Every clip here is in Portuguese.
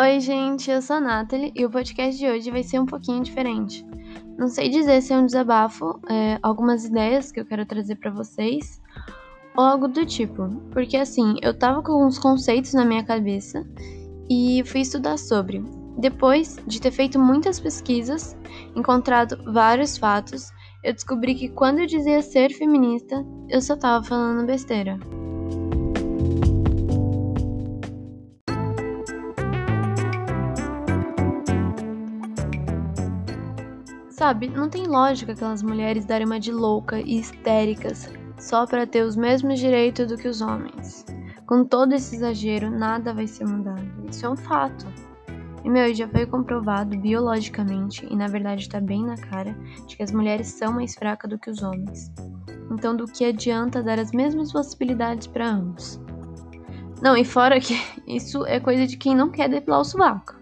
Oi, gente, eu sou a Nathalie e o podcast de hoje vai ser um pouquinho diferente. Não sei dizer se é um desabafo, é, algumas ideias que eu quero trazer para vocês, ou algo do tipo. Porque assim, eu tava com uns conceitos na minha cabeça e fui estudar sobre. Depois de ter feito muitas pesquisas, encontrado vários fatos, eu descobri que quando eu dizia ser feminista, eu só tava falando besteira. Sabe, não tem lógica aquelas mulheres darem uma de louca e histéricas só para ter os mesmos direitos do que os homens. Com todo esse exagero, nada vai ser mudado. Isso é um fato. E meu, já foi comprovado biologicamente, e na verdade está bem na cara, de que as mulheres são mais fracas do que os homens. Então, do que adianta dar as mesmas possibilidades para ambos? Não, e fora que isso é coisa de quem não quer depilar o sovaco.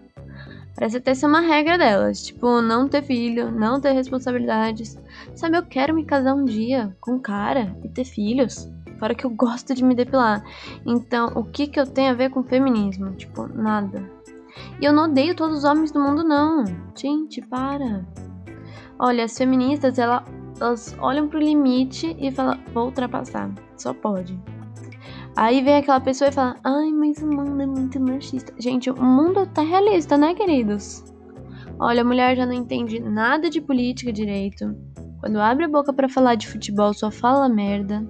Parece até ser uma regra delas, tipo, não ter filho, não ter responsabilidades. Sabe, eu quero me casar um dia com um cara e ter filhos. Fora que eu gosto de me depilar. Então, o que que eu tenho a ver com feminismo? Tipo, nada. E eu não odeio todos os homens do mundo, não. Gente, para. Olha, as feministas, elas olham pro limite e falam, vou ultrapassar. Só pode. Aí vem aquela pessoa e fala: Ai, mas o mundo é muito machista. Gente, o mundo tá realista, né, queridos? Olha, a mulher já não entende nada de política direito. Quando abre a boca para falar de futebol, só fala merda.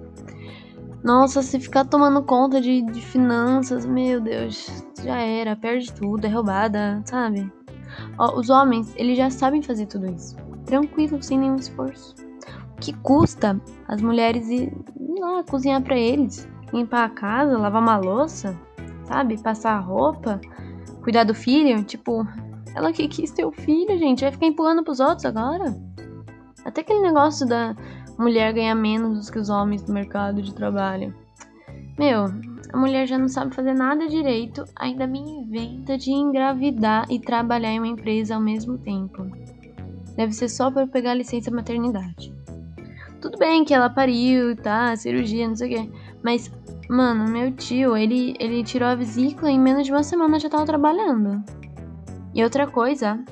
Nossa, se ficar tomando conta de, de finanças, meu Deus, já era, perde tudo, é roubada, sabe? Ó, os homens, eles já sabem fazer tudo isso. Tranquilo, sem nenhum esforço. O que custa as mulheres ir lá cozinhar para eles? Limpar a casa, lavar uma louça, sabe? Passar roupa, cuidar do filho. Tipo, ela que quis ter o filho, gente. Vai ficar empurrando pros outros agora? Até aquele negócio da mulher ganhar menos do que os homens no mercado de trabalho. Meu, a mulher já não sabe fazer nada direito, ainda me inventa de engravidar e trabalhar em uma empresa ao mesmo tempo. Deve ser só para pegar licença maternidade. Tudo bem que ela pariu, tá? Cirurgia, não sei o quê. Mas, mano, meu tio, ele, ele tirou a vesícula e em menos de uma semana já tava trabalhando. E outra coisa,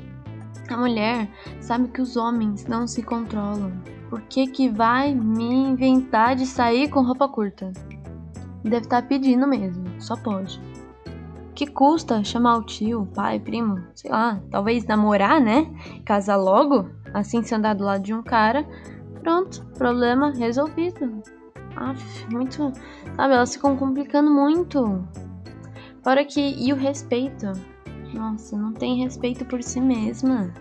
a mulher sabe que os homens não se controlam. Por que que vai me inventar de sair com roupa curta? Deve estar tá pedindo mesmo, só pode. Que custa chamar o tio, pai, primo, sei lá, talvez namorar, né? Casar logo, assim se andar do lado de um cara Pronto, problema resolvido. Aff, muito. Sabe, elas ficam complicando muito. Fora que. E o respeito? Nossa, não tem respeito por si mesma.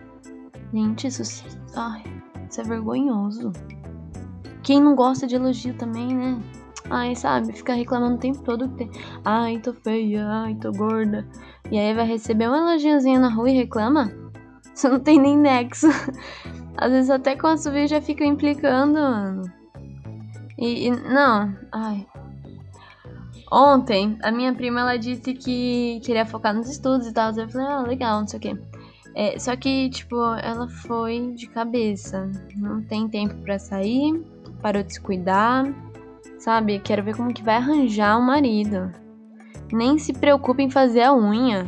Gente, isso. Ai, isso é vergonhoso. Quem não gosta de elogio também, né? Ai, sabe, fica reclamando o tempo todo que tem. Ai, tô feia, ai, tô gorda. E aí vai receber um elogiozinho na rua e reclama? Você não tem nem nexo. Às vezes até com a subir já fica implicando, mano. E, e, não, ai. Ontem, a minha prima ela disse que queria focar nos estudos e tal. Eu falei, ah, legal, não sei o quê. É, só que, tipo, ela foi de cabeça. Não tem tempo para sair, parou de se cuidar, sabe? Quero ver como que vai arranjar um marido. Nem se preocupe em fazer a unha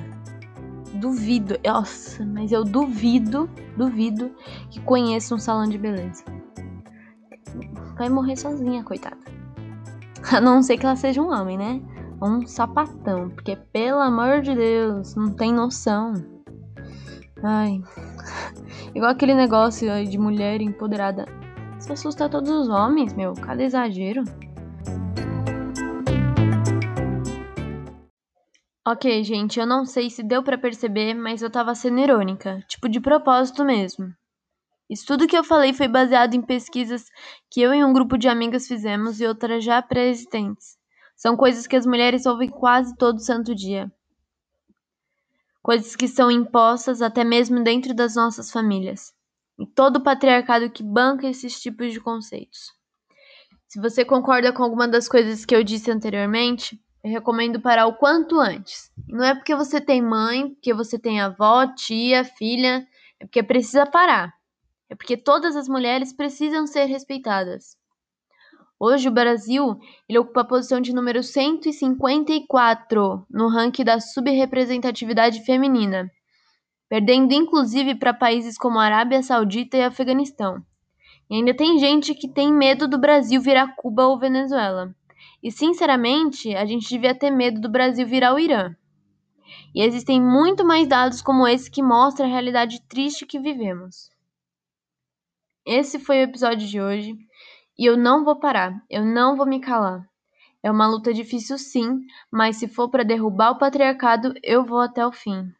duvido, nossa, mas eu duvido, duvido que conheça um salão de beleza. Vai morrer sozinha, coitada. A não ser que ela seja um homem, né? Um sapatão, porque pelo amor de Deus, não tem noção. Ai. Igual aquele negócio de mulher empoderada. Isso assusta todos os homens, meu. Cada exagero. Ok, gente, eu não sei se deu para perceber, mas eu tava sendo irônica, tipo de propósito mesmo. Isso tudo que eu falei foi baseado em pesquisas que eu e um grupo de amigas fizemos e outras já pré-existentes. São coisas que as mulheres ouvem quase todo santo dia. Coisas que são impostas até mesmo dentro das nossas famílias. E todo o patriarcado que banca esses tipos de conceitos. Se você concorda com alguma das coisas que eu disse anteriormente, eu recomendo parar o quanto antes. Não é porque você tem mãe, porque você tem avó, tia, filha, é porque precisa parar. É porque todas as mulheres precisam ser respeitadas. Hoje o Brasil ele ocupa a posição de número 154 no ranking da subrepresentatividade feminina, perdendo inclusive para países como Arábia Saudita e Afeganistão. E ainda tem gente que tem medo do Brasil virar Cuba ou Venezuela. E sinceramente, a gente devia ter medo do Brasil virar o Irã. E existem muito mais dados como esse que mostram a realidade triste que vivemos. Esse foi o episódio de hoje. E eu não vou parar, eu não vou me calar. É uma luta difícil sim, mas se for para derrubar o patriarcado, eu vou até o fim.